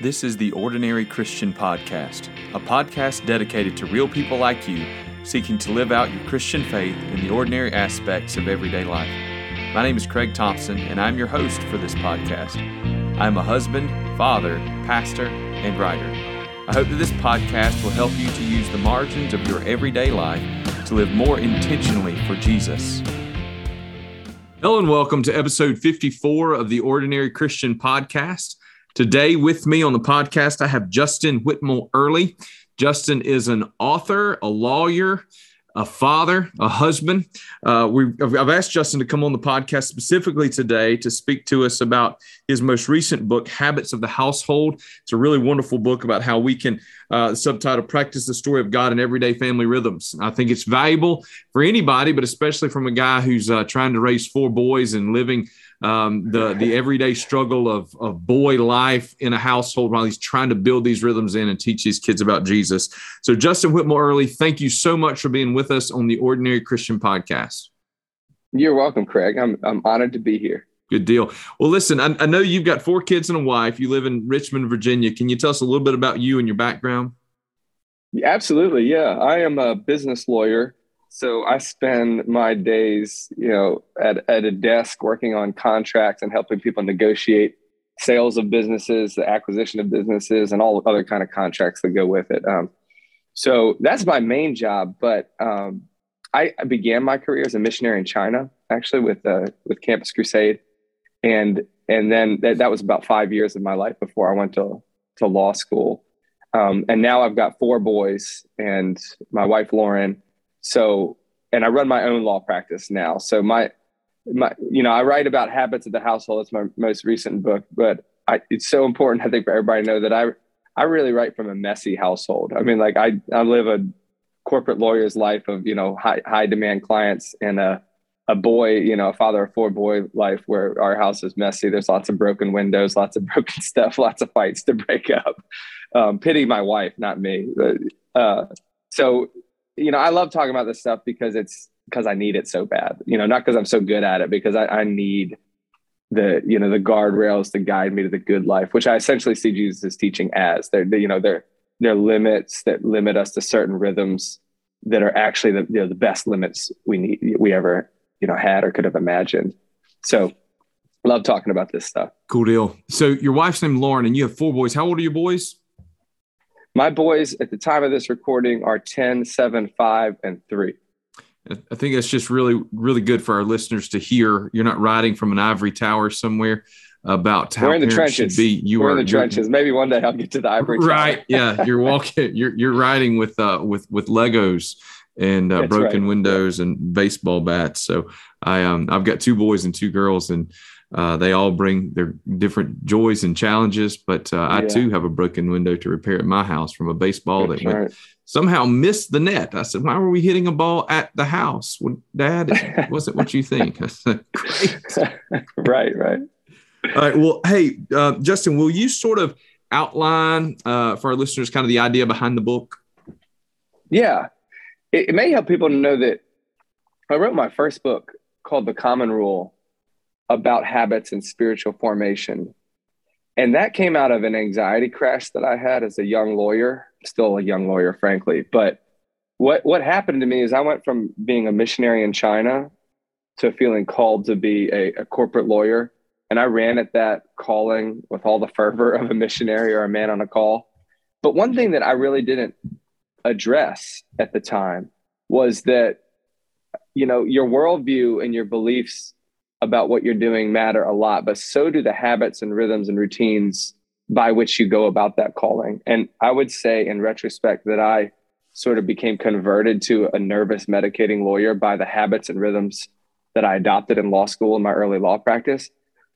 This is the Ordinary Christian Podcast, a podcast dedicated to real people like you seeking to live out your Christian faith in the ordinary aspects of everyday life. My name is Craig Thompson, and I'm your host for this podcast. I'm a husband, father, pastor, and writer. I hope that this podcast will help you to use the margins of your everyday life to live more intentionally for Jesus. Hello, and welcome to episode 54 of the Ordinary Christian Podcast. Today, with me on the podcast, I have Justin Whitmel Earley. Justin is an author, a lawyer, a father, a husband. Uh, we, I've asked Justin to come on the podcast specifically today to speak to us about his most recent book, Habits of the Household. It's a really wonderful book about how we can, uh, subtitle, Practice the Story of God in Everyday Family Rhythms. I think it's valuable for anybody, but especially from a guy who's uh, trying to raise four boys and living um, the the everyday struggle of of boy life in a household while he's trying to build these rhythms in and teach these kids about Jesus. So, Justin Whitmel Earley, thank you so much for being with us on the Ordinary Christian Podcast. You're welcome, Craig. I'm I'm honored to be here. Good deal. Well, listen, I, I know you've got four kids and a wife. You live in Richmond, Virginia. Can you tell us a little bit about you and your background? Absolutely. Yeah, I am a business lawyer so I spend my days, you know, at, at a desk working on contracts and helping people negotiate sales of businesses, the acquisition of businesses, and all other kind of contracts that go with it. Um, so that's my main job. But um, I, I, began my career as a missionary in China, actually with uh, with Campus Crusade, and and then th- that was about five years of my life before I went to to law school. Um, and now I've got four boys and my wife Lauren so, and I run my own law practice now. So my, my, you know, I write about habits of the household. It's my most recent book, but I, it's so important, I think, for everybody to know that I, I really write from a messy household. I mean, like I, I live a corporate lawyer's life of, you know, high, high demand clients and a, a boy, you know, a father of four boy life where our house is messy. There's lots of broken windows, lots of broken stuff, lots of fights to break up. Um, pity my wife, not me. Uh, so you know, I love talking about this stuff because it's because I need it so bad. You know, not because I'm so good at it, because I, I need the you know the guardrails to guide me to the good life, which I essentially see Jesus' is teaching as. They're they, you know they're they're limits that limit us to certain rhythms that are actually the you know the best limits we need we ever you know had or could have imagined. So love talking about this stuff. Cool deal. So your wife's name Lauren and you have four boys. How old are your boys? My boys at the time of this recording are 10, 7, 5, and 3. I think that's just really, really good for our listeners to hear. You're not riding from an ivory tower somewhere about how We're in the trenches. be. You We're are in the trenches. Maybe one day I'll get to the ivory tower. Right. yeah. You're walking, you're, you're riding with, uh, with, with Legos and uh, broken right. windows and baseball bats. So I, um, I've got two boys and two girls and uh, they all bring their different joys and challenges, but uh, I too have a broken window to repair at my house from a baseball That's that right. went, somehow missed the net. I said, "Why were we hitting a ball at the house?" Well, Dad, it wasn't what you think. I said, "Great, right, right." All right. Well, hey, uh, Justin, will you sort of outline uh, for our listeners kind of the idea behind the book? Yeah, it, it may help people to know that I wrote my first book called The Common Rule about habits and spiritual formation. And that came out of an anxiety crash that I had as a young lawyer, still a young lawyer, frankly. But what, what happened to me is I went from being a missionary in China to feeling called to be a, a corporate lawyer. And I ran at that calling with all the fervor of a missionary or a man on a call. But one thing that I really didn't address at the time was that, you know, your worldview and your beliefs about what you're doing matter a lot, but so do the habits and rhythms and routines by which you go about that calling. And I would say, in retrospect, that I sort of became converted to a nervous medicating lawyer by the habits and rhythms that I adopted in law school in my early law practice.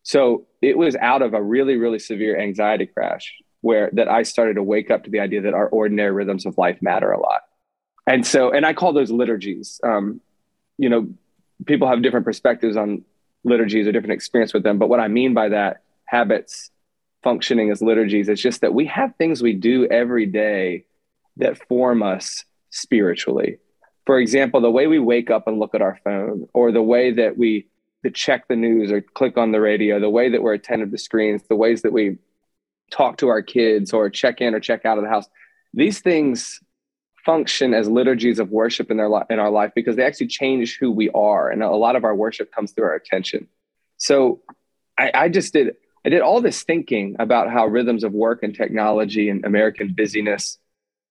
So it was out of a really, really severe anxiety crash where that I started to wake up to the idea that our ordinary rhythms of life matter a lot. And so, and I call those liturgies. Um, you know, people have different perspectives on liturgies or different experience with them. But what I mean by that, habits functioning as liturgies, is just that we have things we do every day that form us spiritually. For example, the way we wake up and look at our phone, or the way that we to check the news or click on the radio, the way that we're attentive to screens, the ways that we talk to our kids or check in or check out of the house. These things function as liturgies of worship in their li- in our life because they actually change who we are, and a lot of our worship comes through our attention. So, I, I just did I did all this thinking about how rhythms of work and technology and American busyness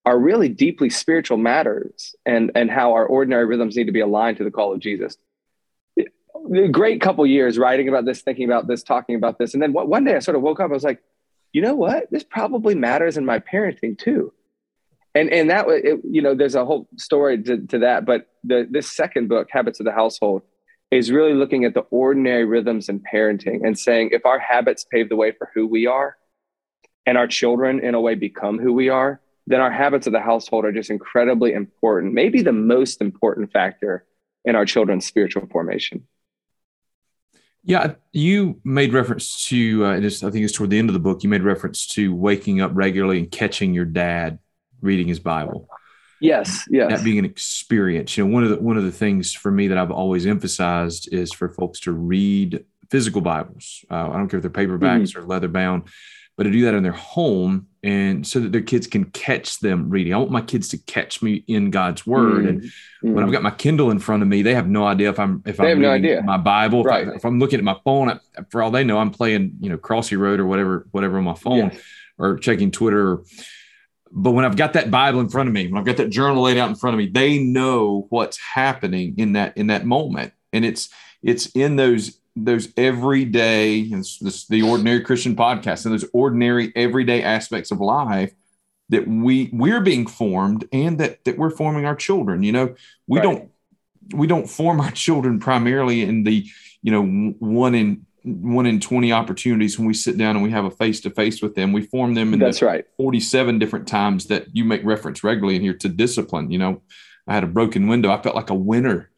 are really deeply spiritual matters, and and how our ordinary rhythms need to be aligned to the call of Jesus. A great couple years writing about this, thinking about this, talking about this, and then one day I sort of woke up. I was like, you know what? This probably matters in my parenting too and and that it, you know there's a whole story to, to that but the this second book habits of the household is really looking at the ordinary rhythms in parenting and saying if our habits pave the way for who we are and our children in a way become who we are then our habits of the household are just incredibly important maybe the most important factor in our children's spiritual formation. Yeah, you made reference to, uh, I think it's toward the end of the book, you made reference to waking up regularly and catching your dad reading his Bible. Yes, yes. That being an experience. You know, one of the one of the things for me that I've always emphasized is for folks to read physical Bibles. Uh, I don't care if they're paperbacks mm-hmm. or leather bound, but to do that in their home and so that their kids can catch them reading. I want my kids to catch me in God's word. Mm-hmm. And when I've mm-hmm. got my Kindle in front of me, they have no idea if I'm if they I'm reading no my Bible. Right. If, I, am looking at my phone, I, for all they know, I'm playing you know Crossy Road or whatever whatever on my phone, yes. or checking Twitter. Or, but when I've got that Bible in front of me, when I've got that journal laid out in front of me, they know what's happening in that in that moment, and it's it's in those those everyday this, the ordinary Christian podcast and those ordinary everyday aspects of life that we we're being formed and that that we're forming our children. You know, we right. don't we don't form our children primarily in the you know one in one in 20 opportunities when we sit down and we have a face to face with them. We form them in That's the right. 47 different times that you make reference regularly in here to discipline. You know, I had a broken window. I felt like a winner.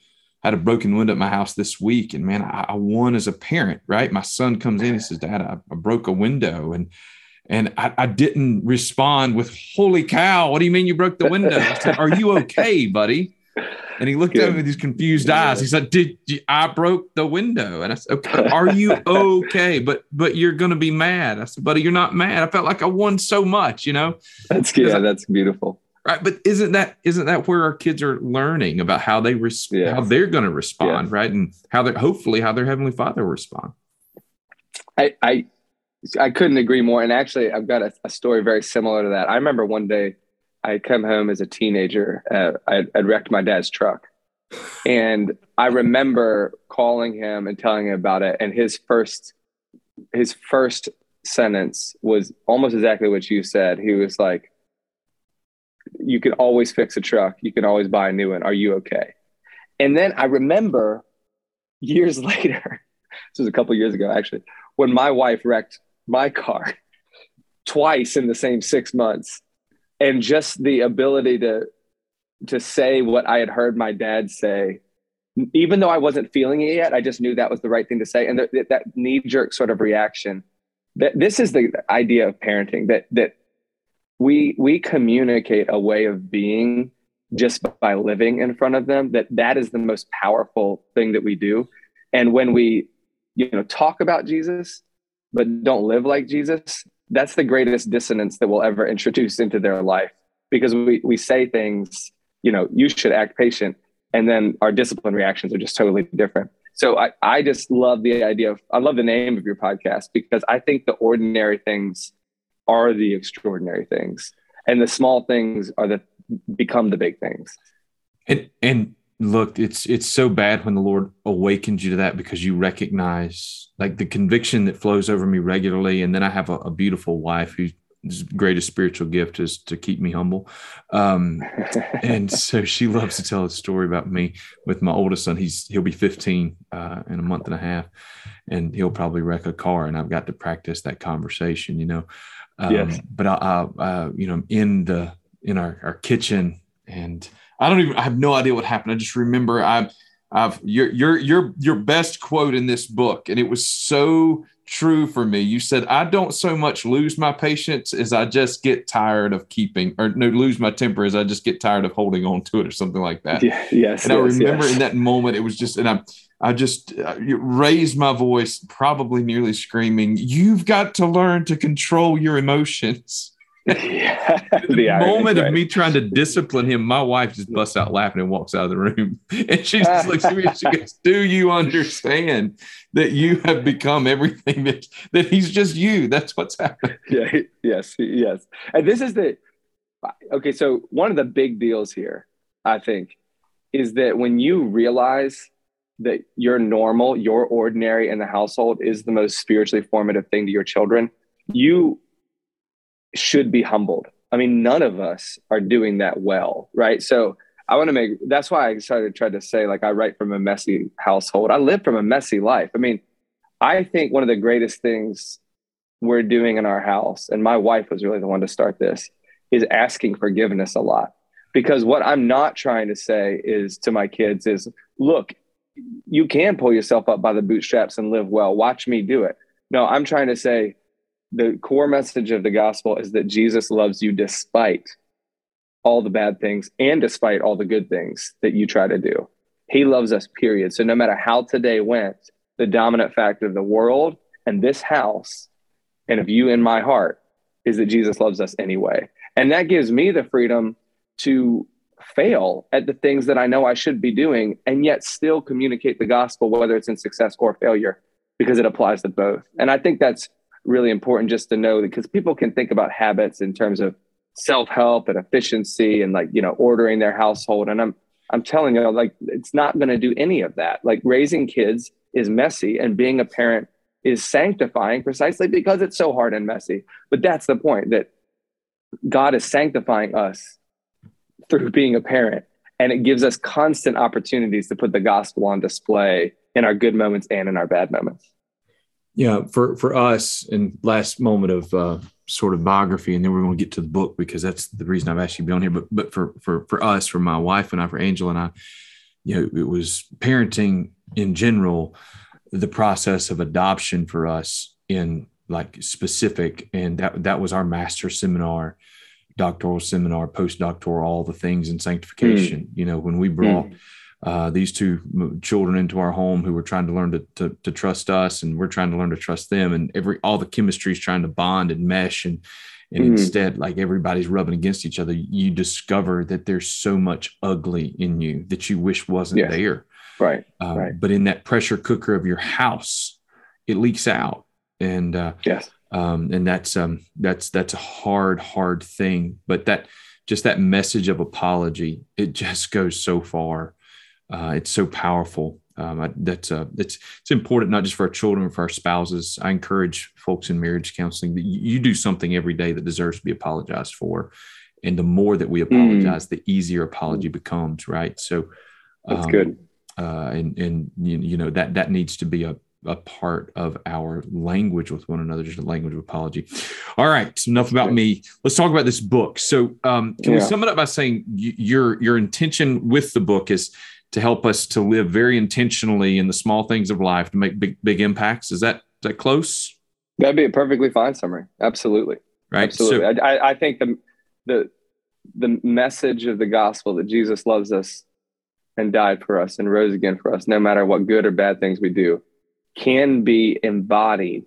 I had a broken window at my house this week. And man, I, I won as a parent, right? My son comes in, he says, Dad, I, I broke a window. And and I, I, didn't respond with, holy cow, what do you mean you broke the window? I said, Are you okay, buddy? And he looked Good. at me with these confused yeah. eyes. He said, "Did you, I broke the window?" And I said, okay, "Are you okay?" But but you're going to be mad. I said, "Buddy, you're not mad. I felt like I won so much, you know." That's yeah, I, that's beautiful. Right, but isn't that isn't that where our kids are learning about how they res- yeah. how they're going to respond, yeah. right, and how they're hopefully how their heavenly Father will respond. I I I couldn't agree more. And actually, I've got a, a story very similar to that. I remember one day I come home as a teenager. Uh, I, I'd wrecked my dad's truck. And I remember calling him and telling him about it. And his first, his first sentence was almost exactly what you said. He was like, you can always fix a truck. You can always buy a new one. Are you okay? And then I remember years later, this was a couple years ago actually, when my wife wrecked my car twice in the same six months and just the ability to to say what I had heard my dad say, even though I wasn't feeling it yet, I just knew that was the right thing to say. And th- that knee jerk sort of reaction. That this is the idea of parenting that that we we communicate a way of being just by living in front of them. That that is the most powerful thing that we do. And when we you know talk about Jesus but don't live like Jesus, that's the greatest dissonance that we'll ever introduce into their life because we, we say things, you know, you should act patient. And then our discipline reactions are just totally different. So I, I just love the idea of, I love the name of your podcast because I think the ordinary things are the extraordinary things and the small things are the become the big things. And, and look it's it's so bad when the lord awakens you to that because you recognize like the conviction that flows over me regularly. And then i have a, a beautiful wife whose greatest spiritual gift is to keep me humble. Um, and so she loves to tell a story about me with my oldest son. He's he'll be 15 uh, in a month and a half and he'll probably wreck a car and i've got to practice that conversation you know? Um, yes. but I, I uh, you know in the in our, our kitchen and I don't even I have no idea what happened. I just remember I I've your your your your best quote in this book, and it was so true for me. You said, I don't so much lose my patience as I just get tired of keeping, or no, lose my temper as I just get tired of holding on to it, or something like that. Yeah, yes. And yes, I remember yes. in that moment, it was just, and I, I just uh, raised my voice, probably nearly screaming, You've got to learn to control your emotions. Yeah, the, the moment of me trying to discipline him, my wife just busts out laughing and walks out of the room. And she just looks at me and she goes, Do you understand that you have become everything that, that he's just you? That's what's happened. Yeah, yes, yes. And this is the okay. So, one of the big deals here, I think, is that when you realize that your normal, your ordinary in the household is the most spiritually formative thing to your children, you should be humbled. I mean, none of us are doing that well, right? So I want to make that's why I started trying to say, like, I write from a messy household. I live from a messy life. I mean, I think one of the greatest things we're doing in our house, and my wife was really the one to start this, is asking forgiveness a lot. Because what I'm not trying to say is to my kids is, look, you can pull yourself up by the bootstraps and live well. Watch me do it. No, I'm trying to say the core message of the gospel is that Jesus loves you despite all the bad things and despite all the good things that you try to do. He loves us, period. So no matter how today went, the dominant fact of the world and this house and of you in my heart is that Jesus loves us anyway. And that gives me the freedom to fail at the things that I know I should be doing and yet still communicate the gospel, whether it's in success or failure, because it applies to both. And I think that's really important just to know because people can think about habits in terms of self-help and efficiency and like, you know, ordering their household. And I'm, I'm telling you, like, it's not going to do any of that. Like raising kids is messy and being a parent is sanctifying precisely because it's so hard and messy. But that's the point that God is sanctifying us through being a parent. And it gives us constant opportunities to put the gospel on display in our good moments and in our bad moments. Yeah, for for us, and last moment of uh, sort of biography, and then we're going to get to the book because that's the reason I've asked you to be on here. But but for for for us, for my wife and I, for Angel and I, you know, it was parenting in general, the process of adoption for us in like specific, and that that was our master seminar doctoral seminar, postdoctoral, all the things in sanctification. Mm. You know, when we brought mm. Uh, these two children into our home who were trying to learn to, to, to trust us, and we're trying to learn to trust them, and every all the chemistry is trying to bond and mesh, and and mm. instead, like everybody's rubbing against each other, you discover that there's so much ugly in you that you wish wasn't yes. there. Right. Uh, right. But in that pressure cooker of your house, it leaks out. And uh, yes um, and that's um, that's that's a hard hard thing but that just that message of apology it just goes so far uh, it's so powerful um, I, that's uh, it's it's important not just for our children but for our spouses i encourage folks in marriage counseling that you, you do something every day that deserves to be apologized for and the more that we mm. apologize mm. the easier apology becomes right so that's um, good uh, and and you, know that that needs to be a a part of our language with one another, just a language of apology. All right, so enough about me. Let's talk about this book. So, um, can yeah. we sum it up by saying your your intention with the book is to help us to live very intentionally in the small things of life to make big big impacts? Is that is that close? That'd be a perfectly fine summary. Absolutely. Right. Absolutely. So, I, I think the the the message of the gospel that Jesus loves us and died for us and rose again for us, no matter what good or bad things we do can be embodied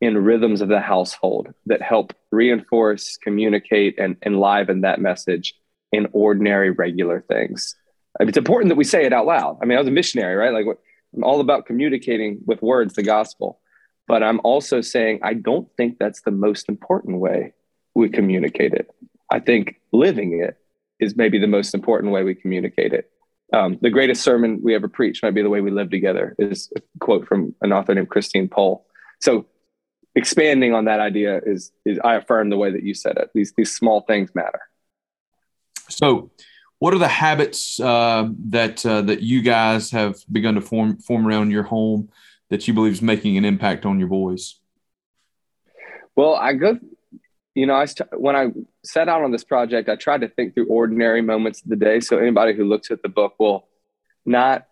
in rhythms of the household that help reinforce, communicate, and enliven that message in ordinary, regular things. It's important that we say it out loud. I mean, I was a missionary, right? Like, I'm all about communicating with words the gospel, but I'm also saying I don't think that's the most important way we communicate it. I think living it is maybe the most important way we communicate it um, the greatest sermon we ever preached might be the way we live together is a quote from an author named christine pohl so expanding on that idea is, is i affirm the way that you said it these, these small things matter so what are the habits uh, that uh, that you guys have begun to form form around your home that you believe is making an impact on your boys well i go you know, I st- when I set out on this project, I tried to think through ordinary moments of the day. So anybody who looks at the book will not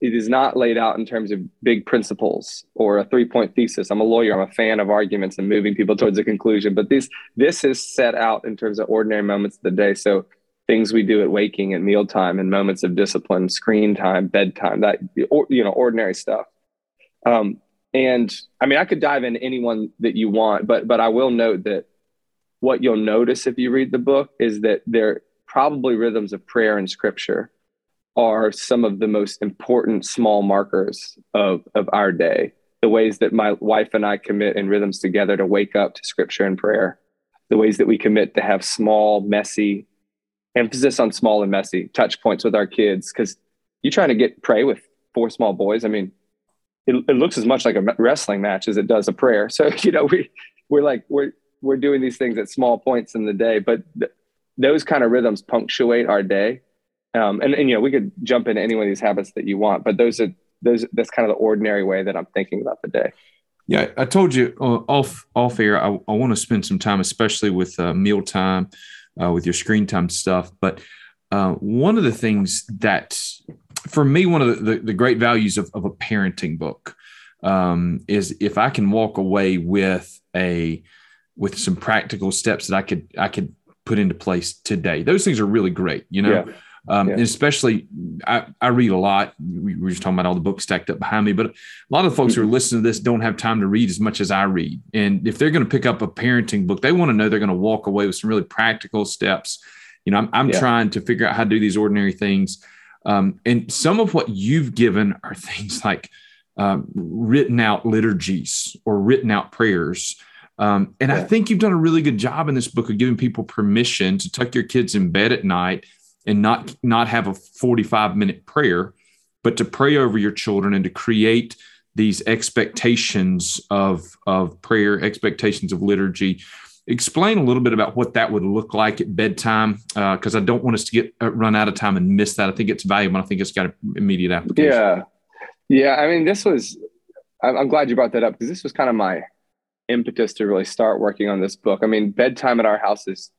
it is not laid out in terms of big principles or a three point thesis. I'm a lawyer. I'm a fan of arguments and moving people towards a conclusion. But this this is set out in terms of ordinary moments of the day. So things we do at waking and mealtime and moments of discipline, screen time, bedtime, that or, you know, ordinary stuff. Um, and I mean, I could dive into anyone that you want, but but I will note that what you'll notice if you read the book is that there probably rhythms of prayer and scripture are some of the most important small markers of of our day. The ways that my wife and I commit in rhythms together to wake up to scripture and prayer, the ways that we commit to have small, messy, emphasis on small and messy touch points with our kids because you're trying to get pray with four small boys. I mean, it, it looks as much like a wrestling match as it does a prayer. So you know, we we're like we're we're doing these things at small points in the day, but th- those kind of rhythms punctuate our day. Um, and, and you know, we could jump into any one of these habits that you want, but those are those. That's kind of the ordinary way that I'm thinking about the day. Yeah, I told you uh, off off air. I, I want to spend some time, especially with uh, mealtime uh, with your screen time stuff. But uh, one of the things that, for me, one of the, the, great values of, of, a parenting book um, is if I can walk away with a with some practical steps that I could I could put into place today. Those things are really great, you know. Yeah. Um, yeah. especially, I, I, read a lot. We were just talking about all the books stacked up behind me, but a lot of the folks mm-hmm. who are listening to this don't have time to read as much as I read. And if they're going to pick up a parenting book, they want to know they're going to walk away with some really practical steps. You know, I'm, I'm yeah. trying to figure out how to do these ordinary things. Um, and some of what you've given are things like um, written out liturgies or written out prayers. Um, and yeah. I think you've done a really good job in this book of giving people permission to tuck your kids in bed at night and not not have a 45 minute prayer but to pray over your children and to create these expectations of of prayer expectations of liturgy. Explain a little bit about what that would look like at bedtime because uh, i don't want us to get uh, run out of time and miss that. I think it's valuable. I think it's got immediate application. Yeah. Yeah i mean this was i'm glad you brought that up because this was kind of my impetus to really start working on this book. I mean bedtime at our house is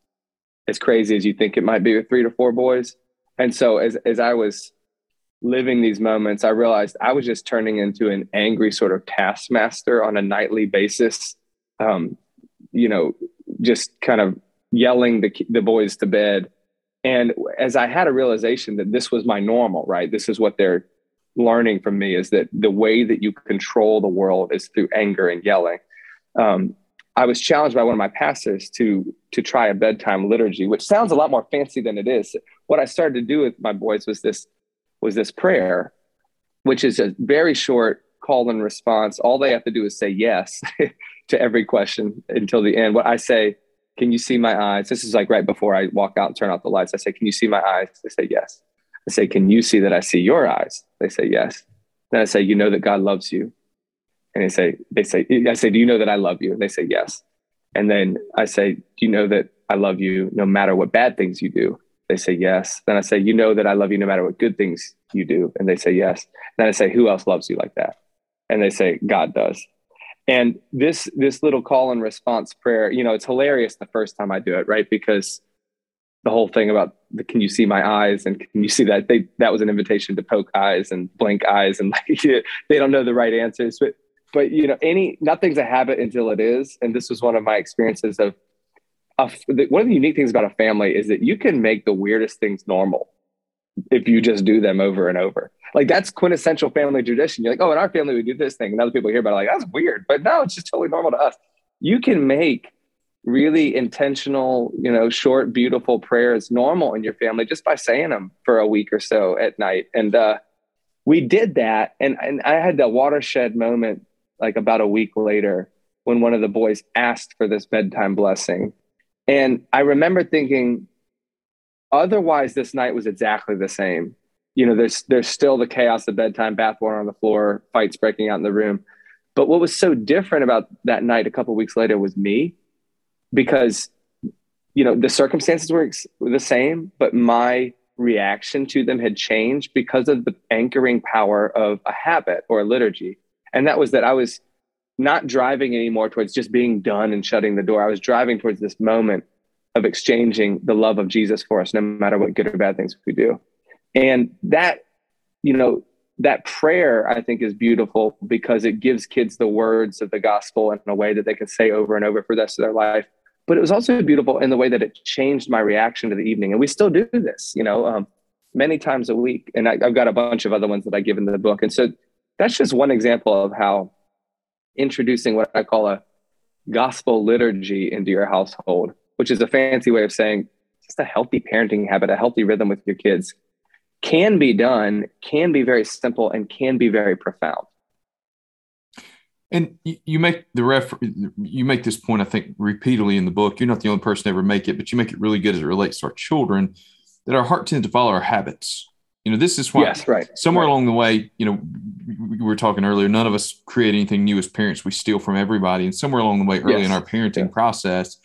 as crazy as you think it might be with three to four boys. And so as as I was living these moments, I realized I was just turning into an angry sort of taskmaster on a nightly basis. Um, you know, just kind of yelling the the boys to bed. And as I had a realization that this was my normal, right? This is what they're learning from me is that the way that you control the world is through anger and yelling. Um, I was challenged by one of my pastors to to try a bedtime liturgy, which sounds a lot more fancy than it is. What I started to do with my boys was this was this prayer, which is a very short call and response. All they have to do is say yes to every question until the end. What I say, can you see my eyes? This is like right before I walk out and turn off the lights. I say, can you see my eyes? They say yes. I say, can you see that I see your eyes? They say yes. Then I say, you know that God loves you and they say, they say, I say, do you know that I love you? And they say, yes. And then I say, do you know that I love you no matter what bad things you do? They say, yes. Then I say, you know that I love you no matter what good things you do? And they say, yes. Then I say, who else loves you like that? And they say, God does. And this, this little call and response prayer, you know, it's hilarious the first time I do it, right? Because the whole thing about the can you see my eyes and can you see that they that was an invitation to poke eyes and blink eyes and like they don't know the right answers but but you know, any nothing's a habit until it is. And this was one of my experiences of, of one of the unique things about a family is that you can make the weirdest things normal if you just do them over and over. Like that's quintessential family tradition. You're like, oh, in our family we do this thing, and other people hear about it like that's weird, but no, it's just totally normal to us. You can make really intentional, you know, short, beautiful prayers normal in your family just by saying them for a week or so at night. And uh, we did that, and and I had the watershed moment like about a week later when one of the boys asked for this bedtime blessing. And I remember thinking, otherwise, this night was exactly the same. You know, there's there's still the chaos of bedtime, bathwater on the floor, fights breaking out in the room. But what was so different about that night a couple weeks later was me, because you know the circumstances were, were the same, but my reaction to them had changed because of the anchoring power of a habit or a liturgy and that was that I was not driving anymore towards just being done and shutting the door. I was driving towards this moment of exchanging the love of Jesus for us, no matter what good or bad things we do. And that, you know, that prayer I think is beautiful because it gives kids the words of the gospel in a way that they can say over and over for the rest of their life. but it was also beautiful in the way that it changed my reaction to the evening. And we still do this, you know, um, many times a week. And I, I've got a bunch of other ones that I give in the book. And so that's just one example of how introducing what I call a gospel liturgy into your household, which is a fancy way of saying just a healthy parenting habit, a healthy rhythm with your kids, can be done, can be very simple, and can be very profound. And you make the ref, you make this point, I think, repeatedly in the book. You're not the only person to ever make it, but you make it really good as it relates to our children. That our heart tends to follow our habits. You know, this is why. Yes, right. Somewhere right. along the way, you know, we were talking earlier. None of us create anything new as parents. We steal from everybody, and somewhere along the way, early yes. in our parenting yeah. process,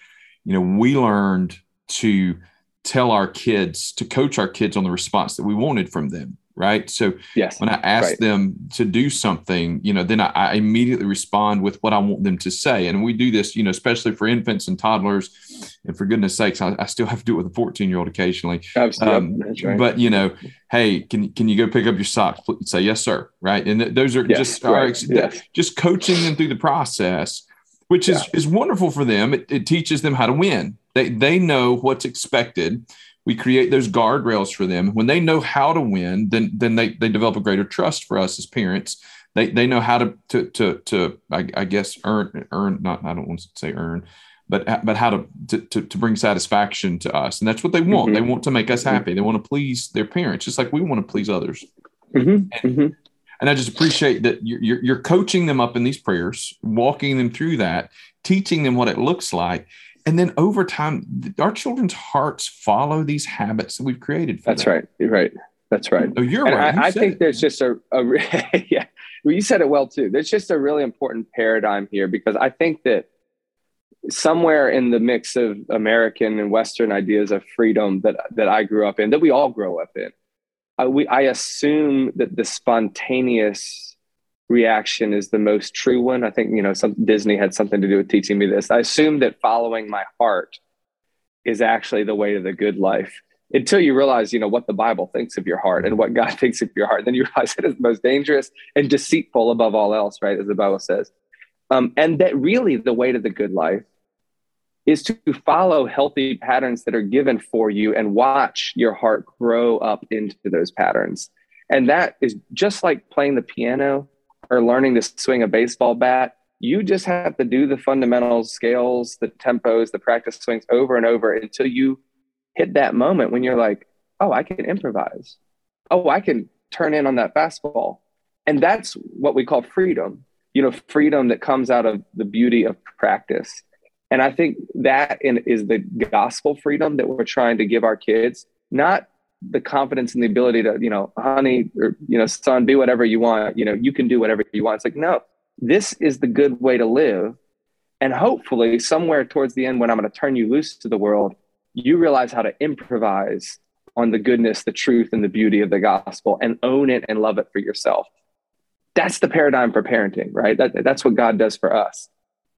you know, we learned to tell our kids to coach our kids on the response that we wanted from them right so yes when i ask right. them to do something you know then I, I, immediately respond with what i want them to say and we do this you know especially for infants and toddlers and for goodness sakes i, I still have to do it with a 14 year old occasionally um, right. but you know hey can, can you go pick up your socks say yes sir right and th- those are yes, just right. our, yes. just coaching them through the process which is, yeah. is wonderful for them it, it teaches them how to win they they know what's expected. We create those guardrails for them. When they know how to win, then then they they develop a greater trust for us as parents. They they know how to to to to I, I guess earn earn not I don't want to say earn, but but how to to to bring satisfaction to us, and that's what they want. Mm-hmm. They want to make us happy. They want to please their parents, just like we want to please others. Mm-hmm. And, mm-hmm. and, I just appreciate that you're, you're coaching them up in these prayers, walking them through that, teaching them what it looks like, and then over time our children's hearts follow these habits that we've created that's them. right right that's right oh you're and right i, I think it. there's just a, a yeah well, you said it well too there's just a really important paradigm here because i think that somewhere in the mix of american and western ideas of freedom that that i grew up in that we all grow up in I, we, I assume that the spontaneous reaction is the most true one. I think, you know, some Disney had something to do with teaching me this. I assume that following my heart is actually the way to the good life until you realize, you know, what the Bible thinks of your heart and what God thinks of your heart. Then you realize it is most dangerous and deceitful above all else, right? As the Bible says. Um, and that really the way to the good life is to follow healthy patterns that are given for you and watch your heart grow up into those patterns. And that is just like playing the piano or learning to swing a baseball bat, you just have to do the fundamentals, scales, the tempos, the practice swings over and over until you hit that moment when you're like, oh, I can improvise. Oh, I can turn in on that fastball. And that's what we call freedom, you know, freedom that comes out of the beauty of practice. And I think that is the gospel freedom that we're trying to give our kids, not the confidence and the ability to, you know, honey or, you know, son, be whatever you want. You know, you can do whatever you want. It's like, no, this is the good way to live. And hopefully, somewhere towards the end, when I'm going to turn you loose to the world, you realize how to improvise on the goodness, the truth, and the beauty of the gospel and own it and love it for yourself. That's the paradigm for parenting, right? That, that's what God does for us.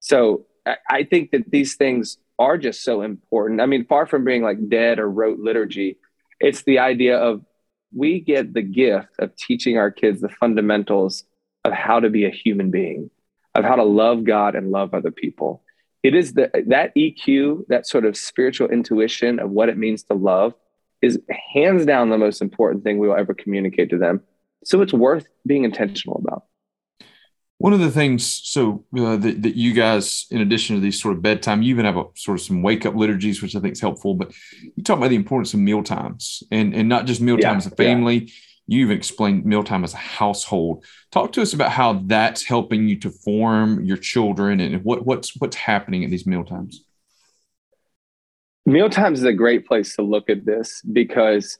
So I think that these things are just so important. I mean, far from being like dead or rote liturgy, it's the idea of we get the gift of teaching our kids the fundamentals of how to be a human being, of how to love God and love other people. It is the, that EQ, that sort of spiritual intuition of what it means to love, is hands down the most important thing we will ever communicate to them. So it's worth being intentional about. One of the things, so uh, that, that you guys, in addition to these sort of bedtime, you even have a sort of some wake up liturgies, which I think is helpful. But you talk about the importance of meal times and, and not just mealtime yeah, as a family. Yeah. You even explained mealtime as a household. Talk to us about how that's helping you to form your children and what, what's what's happening at these mealtimes. Mealtimes is a great place to look at this because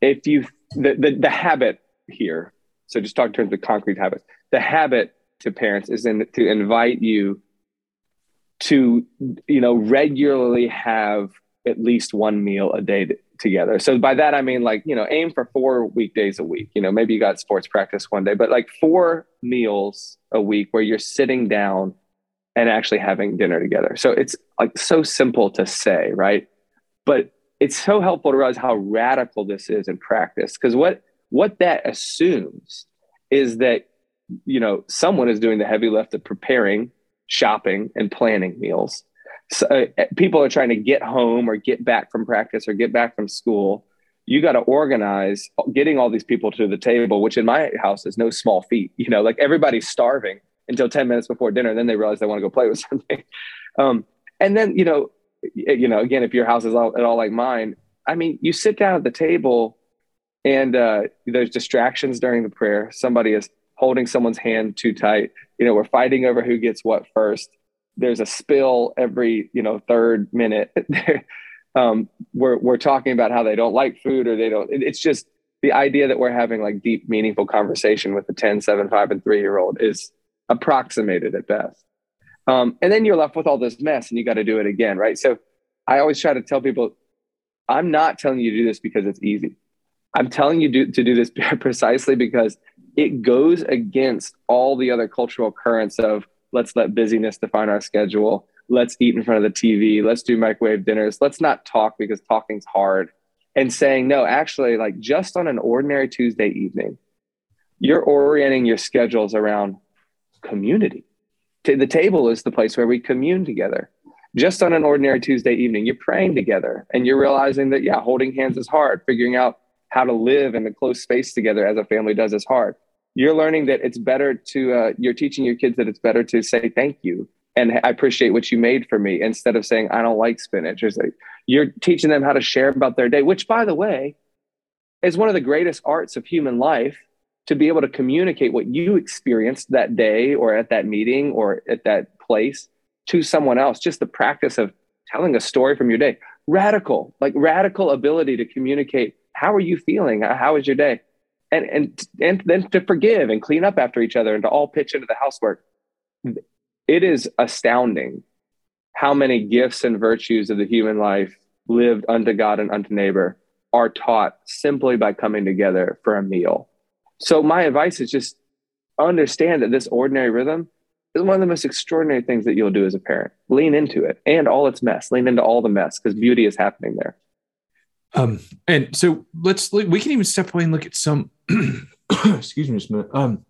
if you the, the, the habit here, so just talk in terms of concrete habits, the habit to parents is in, to invite you to you know regularly have at least one meal a day together. So by that i mean like you know aim for four weekdays a week. You know maybe you got sports practice one day but like four meals a week where you're sitting down and actually having dinner together. So it's like so simple to say right? But it's so helpful to realize how radical this is in practice because what what that assumes is that you know, someone is doing the heavy lift of preparing, shopping, and planning meals. so, uh, people are trying to get home or get back from practice or get back from school. You got to organize getting all these people to the table which in my house is no small feat you know like everybody's starving until 10 minutes before dinner then they realize they want to go play with something. Um, and then you know you know again if your house is all, at all like mine i mean you sit down at the table and uh, there's distractions during the prayer. Somebody is holding someone's hand too tight. You know we're fighting over who gets what first. There's a spill every you know third minute. Um, we're, we're talking about how they don't like food or they don't it's just the idea that we're having like deep meaningful conversation with a 10 7 5 and 3 year old is approximated at best. Um, and then you're left with all this mess and you got to do it again right? So i always try to tell people i'm not telling you to do this because it's easy. I'm telling you do, to do this precisely because it goes against all the other cultural currents of let's let busyness define our schedule. Let's eat in front of the tv let's do microwave dinners. Let's not talk because talking's hard. And saying no actually like just on an ordinary tuesday evening you're orienting your schedules around community. The table is the place where we commune together. Just on an ordinary tuesday evening you're praying together and you're realizing that yeah holding hands is hard. Figuring out how to live in a close space together as a family does is hard you're learning that it's better to uh, you're teaching your kids that it's better to say thank you and i appreciate what you made for me instead of saying i don't like spinach. Or say you're teaching them how to share about their day which by the way is one of the greatest arts of human life to be able to communicate what you experienced that day or at that meeting or at that place to someone else. Just the practice of telling a story from your day. Radical like radical ability to communicate how are you feeling? How was your day and and and then to forgive and clean up after each other and to all pitch into the housework. It is astounding how many gifts and virtues of the human life lived unto god and unto neighbor are taught simply by coming together for a meal. So my advice is just understand that this ordinary rhythm is one of the most extraordinary things that you'll do as a parent. Lean into it and all its mess. Lean into all the mess because beauty is happening there. Um, and so let's we can even step away and look at some excuse me just a minute. Um,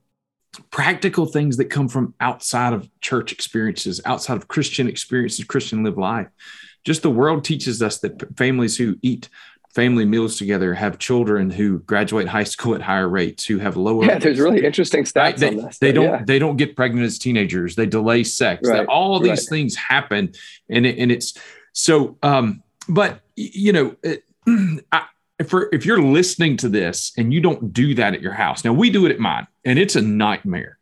practical things that come from outside of church experiences, outside of Christian experiences, Christian live life. Just the world teaches us that families who eat family meals together have children who graduate high school at higher rates, who have lower. Yeah, there's really interesting stats right? they, on this. They don't yeah. they don't get pregnant as teenagers. They delay sex. Right. all these right. things happen, and it, and it's so. Um, but you know. It, I, if, if you're listening to this and you don't do that at your house, now we do it at mine, and it's a nightmare.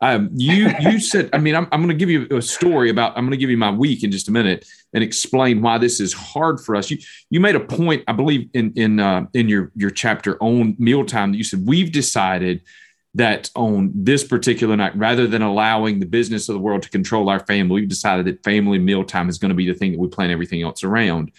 Um, you you said, I mean, I'm, I'm going to give you a story about. I'm going to give you my week in just a minute and explain why this is hard for us. You you made a point, I believe, in in uh, in your your chapter on mealtime that you said we've decided that on this particular night, rather than allowing the business of the world to control our family, we've decided that family mealtime is going to be the thing that we plan everything else around.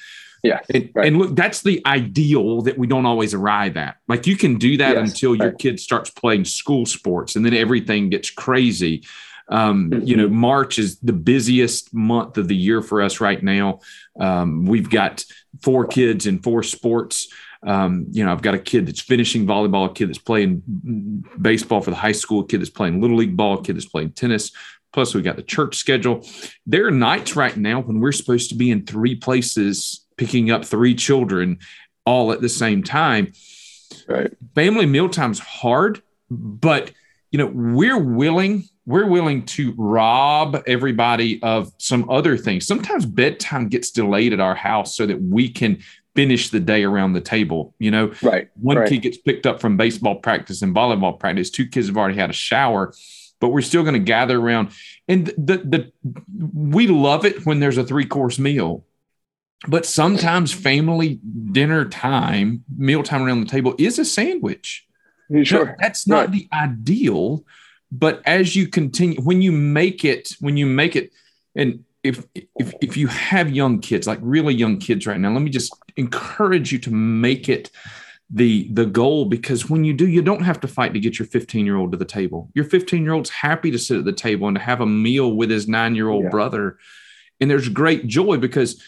Yeah. And, right. and, look, that's the ideal that we don't always arrive at. Like you can do that yes, until your right. kid starts playing school sports and then everything gets crazy. Um, mm-hmm. You know, March is the busiest month of the year for us right now. Um, we've got four kids in four sports. Um, you know, I've got a kid that's finishing volleyball, a kid that's playing baseball for the high school, a kid that's playing little league ball, a kid that's playing tennis. Plus, we've got the church schedule. There are nights right now when we're supposed to be in three places picking up three children all at the same time. Right. Family mealtime's hard, but you know, we're willing, we're willing to rob everybody of some other things. Sometimes bedtime gets delayed at our house so that we can finish the day around the table. You know, right. One right. kid gets picked up from baseball practice and volleyball practice. Two kids have already had a shower, but we're still going to gather around. And the the we love it when there's a three course meal but sometimes family dinner time, mealtime around the table is a sandwich. Sure. That's not right. the ideal. But as you continue, when you make it, when you make it, and if if if you have young kids, like really young kids right now, let me just encourage you to make it the the goal because when you do you don't have to fight to get your 15 year old to the table your 15 year old's happy to sit at the table and to have a meal with his nine year old brother and there's great joy because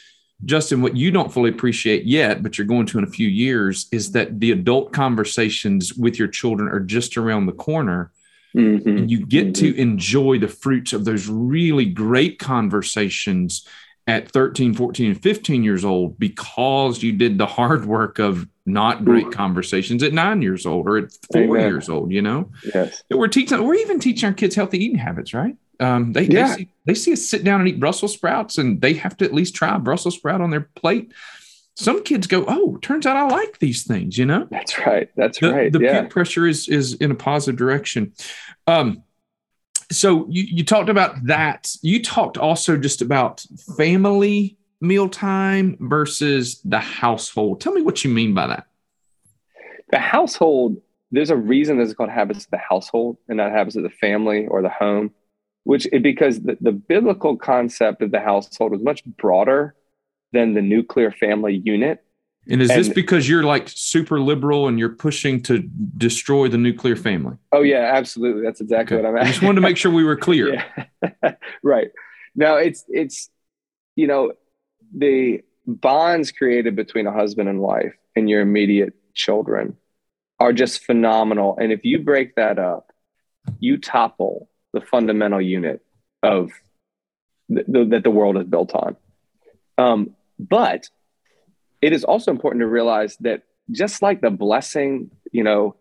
Justin, what you don't fully appreciate yet, but you're going to in a few years, is that the adult conversations with your children are just around the corner. Mm-hmm. And you get mm-hmm. to enjoy the fruits of those really great conversations at 13, 14, and 15 years old because you did the hard work of not great Ooh. conversations at nine years old or at four Amen. years old, you know? Yes. We're teaching, we're even teaching our kids healthy eating habits, right? Um, they, yeah. they, see, they see us sit down and eat Brussels sprouts and they have to at least try a Brussels sprout on their plate. Some kids go, Oh, turns out I like these things, you know? That's right. That's the, right. The yeah. peer pressure is, is in a positive direction. Um, so you, you talked about that. You talked also just about family mealtime versus the household. Tell me what you mean by that. The household, there's a reason this is called habits of the household and not habits of the family or the home, which because the, the biblical concept of the household is much broader than the nuclear family unit. And is and, this because you're like super liberal and you're pushing to destroy the nuclear family? Oh yeah, absolutely. That's exactly okay. what I'm. At. I just wanted to make sure we were clear. Yeah. right. Now it's it's you know the bonds created between a husband and wife and your immediate children are just phenomenal. And if you break that up, you topple the fundamental unit of th- th- that the world is built on. Um, but it is also important to realize that just like the blessing, you know,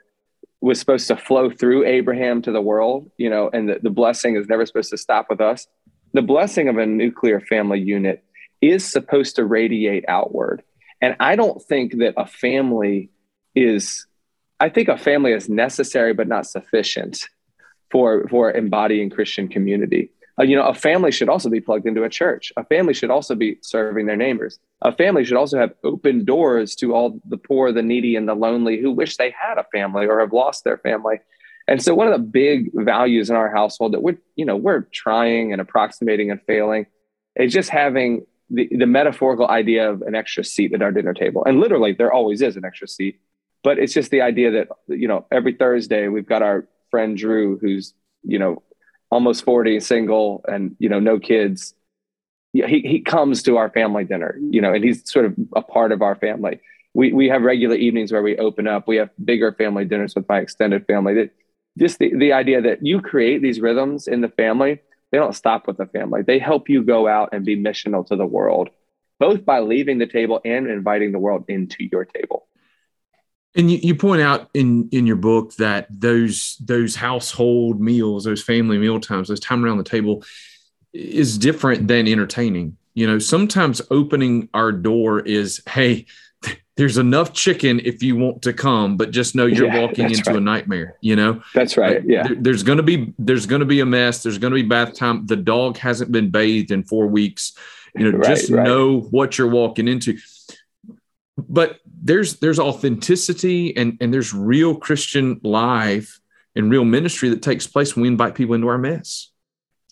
was supposed to flow through Abraham to the world, you know, and the, the blessing is never supposed to stop with us. The blessing of a nuclear family unit is supposed to radiate outward. And I don't think that a family is, I think a family is necessary but not sufficient for, for embodying Christian community. Uh, you know, a family should also be plugged into a church. A family should also be serving their neighbors. A family should also have open doors to all the poor, the needy, and the lonely who wish they had a family or have lost their family. And so, one of the big values in our household that we're, you know, we're trying and approximating and failing is just having the, the metaphorical idea of an extra seat at our dinner table. And literally, there always is an extra seat. But it's just the idea that, you know, every Thursday we've got our friend Drew, who's, you know, almost 40, single, and you know, no kids. He he comes to our family dinner, you know, and he's sort of a part of our family. We we have regular evenings where we open up. We have bigger family dinners with my extended family. That just the, the idea that you create these rhythms in the family, they don't stop with the family. They help you go out and be missional to the world, both by leaving the table and inviting the world into your table. And you, you point out in in your book that those those household meals, those family meal times, those time around the table is different than entertaining. You know, sometimes opening our door is, hey, there's enough chicken if you want to come, but just know you're yeah, walking into right. a nightmare. You know, that's right. Yeah, there, there's gonna be there's gonna be a mess. There's gonna be bath time. The dog hasn't been bathed in four weeks. You know, right, just right. know what you're walking into but there's there's authenticity and and there's real Christian life and real ministry that takes place when we invite people into our mess.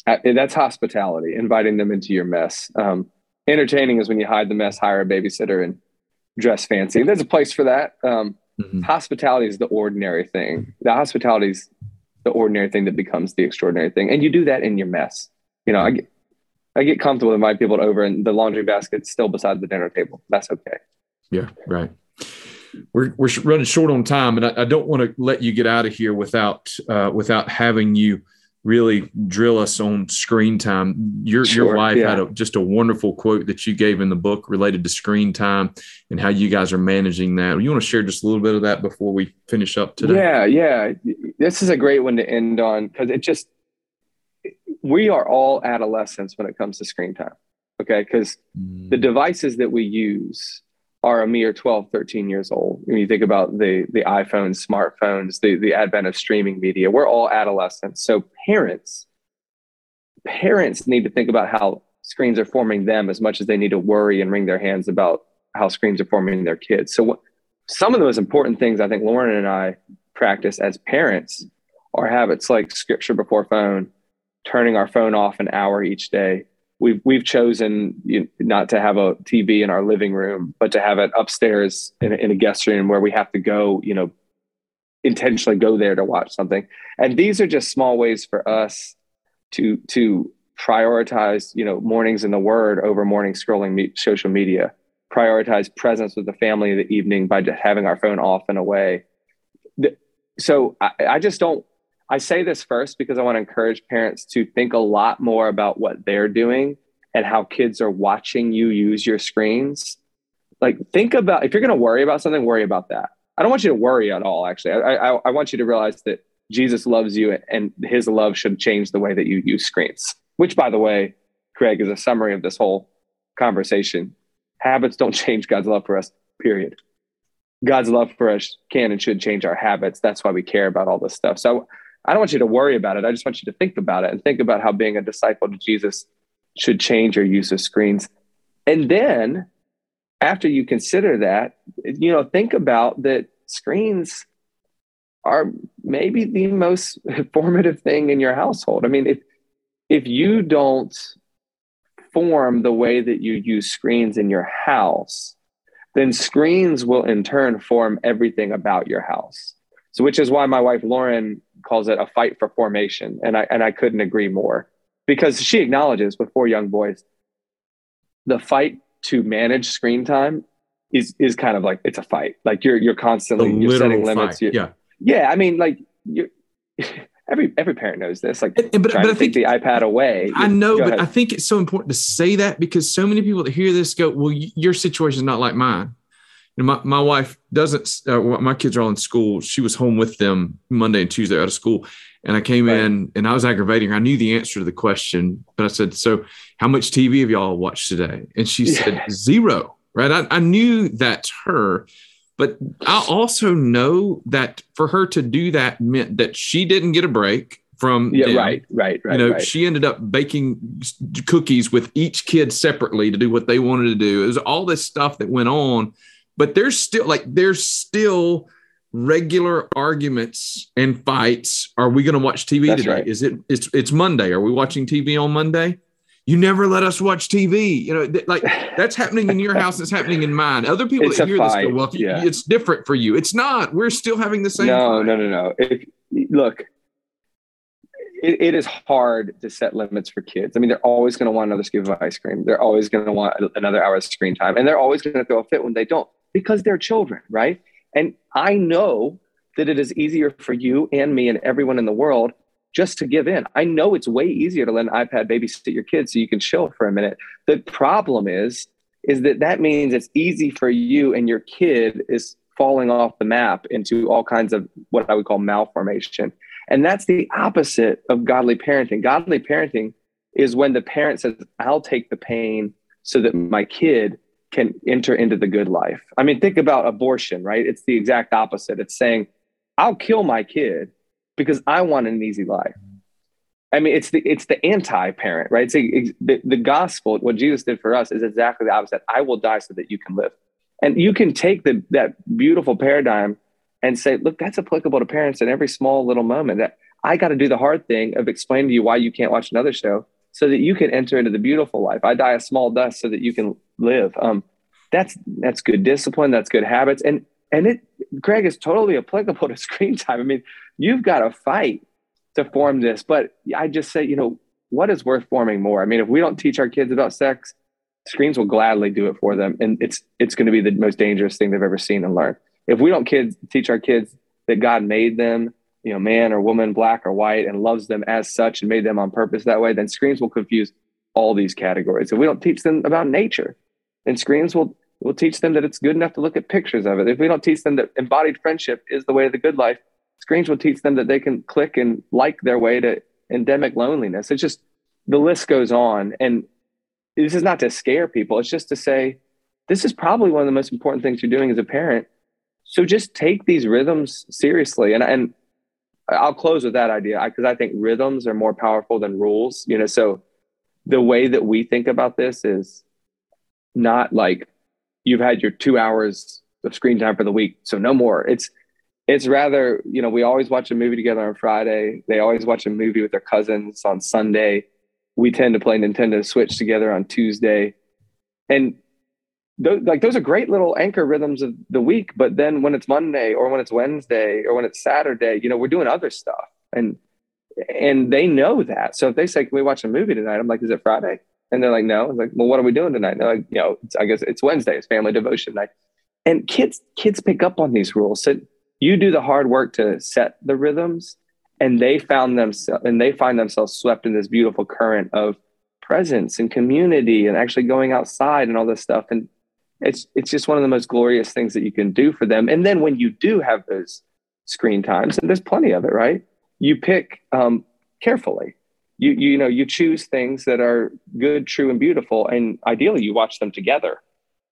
Uh, that's hospitality, inviting them into your mess. Um, entertaining is when you hide the mess, hire a babysitter, and dress fancy. There's a place for that. Um, mm-hmm. Hospitality is the ordinary thing. The hospitality is the ordinary thing that becomes the extraordinary thing, and you do that in your mess. You know, I get I get comfortable inviting people over, and the laundry basket's still beside the dinner table. That's okay. Yeah, right. We're we're running short on time, and I, I don't want to let you get out of here without uh, without having you really drill us on screen time. Your sure, your wife yeah. had a, just a wonderful quote that you gave in the book related to screen time and how you guys are managing that. You want to share just a little bit of that before we finish up today? Yeah, yeah. This is a great one to end on because it just we are all adolescents when it comes to screen time. Okay, because mm. the devices that we use are a mere 12, 13 years old. When you think about the, the iPhones, smartphones, the, the advent of streaming media, we're all adolescents. So parents, parents need to think about how screens are forming them as much as they need to worry and wring their hands about how screens are forming their kids. So what, some of the most important things I think Lauren and I practice as parents are habits like scripture before phone, turning our phone off an hour each day, we've we've chosen you know, not to have a TV in our living room, but to have it upstairs in in a guest room where we have to go, you know, intentionally go there to watch something. And these are just small ways for us to to prioritize, you know, mornings in the Word over morning scrolling me- social media. Prioritize presence with the family in the evening by just having our phone off and away. So I, I just don't I say this first because I want to encourage parents to think a lot more about what they're doing and how kids are watching you use your screens, like think about if you're going to worry about something, worry about that. I don't want you to worry at all. Actually, I, I, I want you to realize that Jesus loves you and His love should change the way that you use screens. Which, by the way, Craig is a summary of this whole conversation. Habits don't change God's love for us. Period. God's love for us can and should change our habits. That's why we care about all this stuff. So I don't want you to worry about it. I just want you to think about it and think about how being a disciple to Jesus should change your use of screens. And then after you consider that, you know, think about that screens are maybe the most formative thing in your household. I mean, if if you don't form the way that you use screens in your house, then screens will in turn form everything about your house. So which is why my wife Lauren calls it a fight for formation. And I and I couldn't agree more because she acknowledges before young boys, the fight to manage screen time is is kind of like it's a fight. Like you're you're constantly you're setting limits. yeah. Yeah. I mean, like you every every parent knows this. Like, but, but I think the iPad away. I know, but ahead. I think it's so important to say that because so many people that hear this go, "Well, your situation is not like mine." My, my wife doesn't. Uh, my kids are all in school. She was home with them Monday and Tuesday out of school, and I came right. in and I was aggravating her. I knew the answer to the question, but I said, "So, how much TV have y'all watched today?" And she yeah. said, zero. Right? I, I knew that's her, but I also know that for her to do that meant that she didn't get a break from yeah them. right right right you know right. she ended up baking cookies with each kid separately to do what they wanted to do it was all this stuff that went on but there's still like there's still regular arguments and fights. Are we going to watch TV That's today? Right. Is it it's it's Monday? Are we watching TV on Monday? You never let us watch TV. You know, th- like that's happening in your house. It's happening in mine. Other people it's that hear fight. this go, "Well, yeah. it's different for you." It's not. We're still having the same. No, fight. no, no, no. If, look, it, it is hard to set limits for kids. I mean, they're always going to want another scoop of ice cream. They're always going to want another hour of screen time, and they're always going to throw a fit when they don't because they're children, right? And I know that it is easier for you and me and everyone in the world just to give in. I know it's way easier to let an iPad babysit your kids so you can chill for a minute. The problem is, is that that means it's easy for you and your kid is falling off the map into all kinds of what I would call malformation. And that's the opposite of godly parenting. Godly parenting is when the parent says, I'll take the pain so that my kid can enter into the good life. I mean, think about abortion, right? It's the exact opposite. It's saying, I'll kill my kid because I want an easy life. I mean, it's the it's the anti-parent, right? It's a, the, the gospel. What Jesus did for us is exactly the opposite. I will die so that you can live, and you can take the that beautiful paradigm and say, look, that's applicable to parents in every small little moment. That I got to do the hard thing of explaining to you why you can't watch another show so that you can enter into the beautiful life. I die a small dust so that you can live. Um, that's that's good discipline. That's good habits. And and it, Greg, is totally applicable to screen time. I mean, you've got to fight to form this. But I just say, you know, what is worth forming more? I mean, if we don't teach our kids about sex, screens will gladly do it for them, and it's it's going to be the most dangerous thing they've ever seen and learned. If we don't kids teach our kids that God made them you know, man or woman, black or white, and loves them as such and made them on purpose that way, then screens will confuse all these categories. If we don't teach them about nature, then screens will will teach them that it's good enough to look at pictures of it. If we don't teach them that embodied friendship is the way of the good life, screens will teach them that they can click and like their way to endemic loneliness. It's just the list goes on. And this is not to scare people, it's just to say, this is probably one of the most important things you're doing as a parent. So just take these rhythms seriously. And, and I'll close with that idea because I think rhythms are more powerful than rules. You know, so the way that we think about this is not like you've had your two hours of screen time for the week, so no more. It's it's rather, you know, we always watch a movie together on Friday. They always watch a movie with their cousins on Sunday. We tend to play Nintendo Switch together on Tuesday. And those, like those are great little anchor rhythms of the week. But then when it's Monday or when it's Wednesday or when it's Saturday, you know, we're doing other stuff, and and they know that. So if they say, "Can we watch a movie tonight?" I'm like, "Is it Friday?" And they're like, "No." I'm like, "Well, what are we doing tonight?" And they're like, "You know, I guess it's Wednesday. It's family devotion night." And kids kids pick up on these rules. So you do the hard work to set the rhythms, and they found themselves and they find themselves swept in this beautiful current of presence and community and actually going outside and all this stuff. And it's it's just one of the most glorious things that you can do for them. And then when you do have those screen times, and there's plenty of it, right? You pick um, carefully. You, you know you choose things that are good, true, and beautiful, and ideally you watch them together,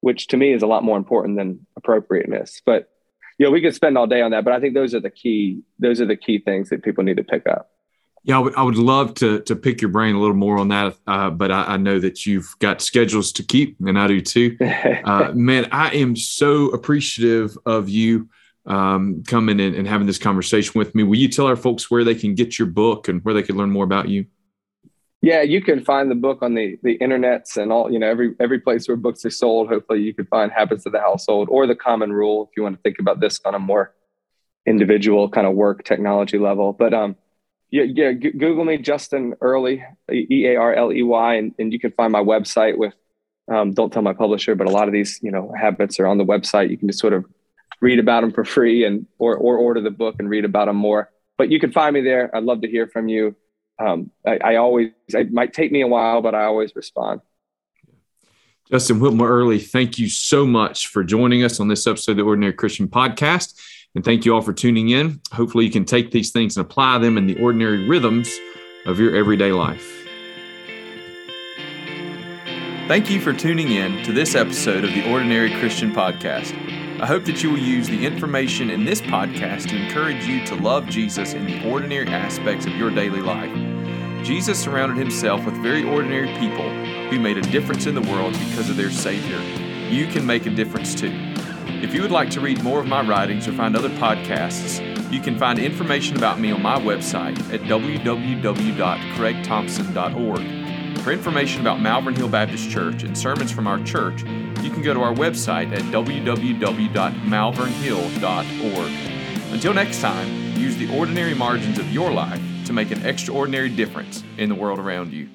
which to me is a lot more important than appropriateness. But you know we could spend all day on that, but I think those are the key those are the key things that people need to pick up. Yeah, I would, I would love to to pick your brain a little more on that, uh, but I, I, know that you've got schedules to keep, and I do too. Uh, man, I am so appreciative of you um, coming in and having this conversation with me. Will you tell our folks where they can get your book and where they can learn more about you? Yeah, you can find the book on the the internets and all you know every every place where books are sold. Hopefully, you can find Habits of the Household or the Common Rule if you want to think about this on a more individual kind of work technology level. But um, yeah, yeah. G- Google me, Justin Earley, E A R L E Y, and, and you can find my website with. Um, don't tell my publisher, but a lot of these, you know, habits are on the website. You can just sort of read about them for free and or or order the book and read about them more. But you can find me there. I'd love to hear from you. Um, I, I always it might take me a while, but I always respond. Justin Whitmel Earley, thank you so much for joining us on this episode of the Ordinary Christian Podcast. And thank you all for tuning in. Hopefully, you can take these things and apply them in the ordinary rhythms of your everyday life. Thank you for tuning in to this episode of the Ordinary Christian Podcast. I hope that you will use the information in this podcast to encourage you to love Jesus in the ordinary aspects of your daily life. Jesus surrounded himself with very ordinary people who made a difference in the world because of their Savior. You can make a difference too. If you would like to read more of my writings or find other podcasts, you can find information about me on my website at www.craigthompson.org. For information about Malvern Hill Baptist Church and sermons from our church, you can go to our website at www.malvernhill.org. Until next time, use the ordinary margins of your life to make an extraordinary difference in the world around you.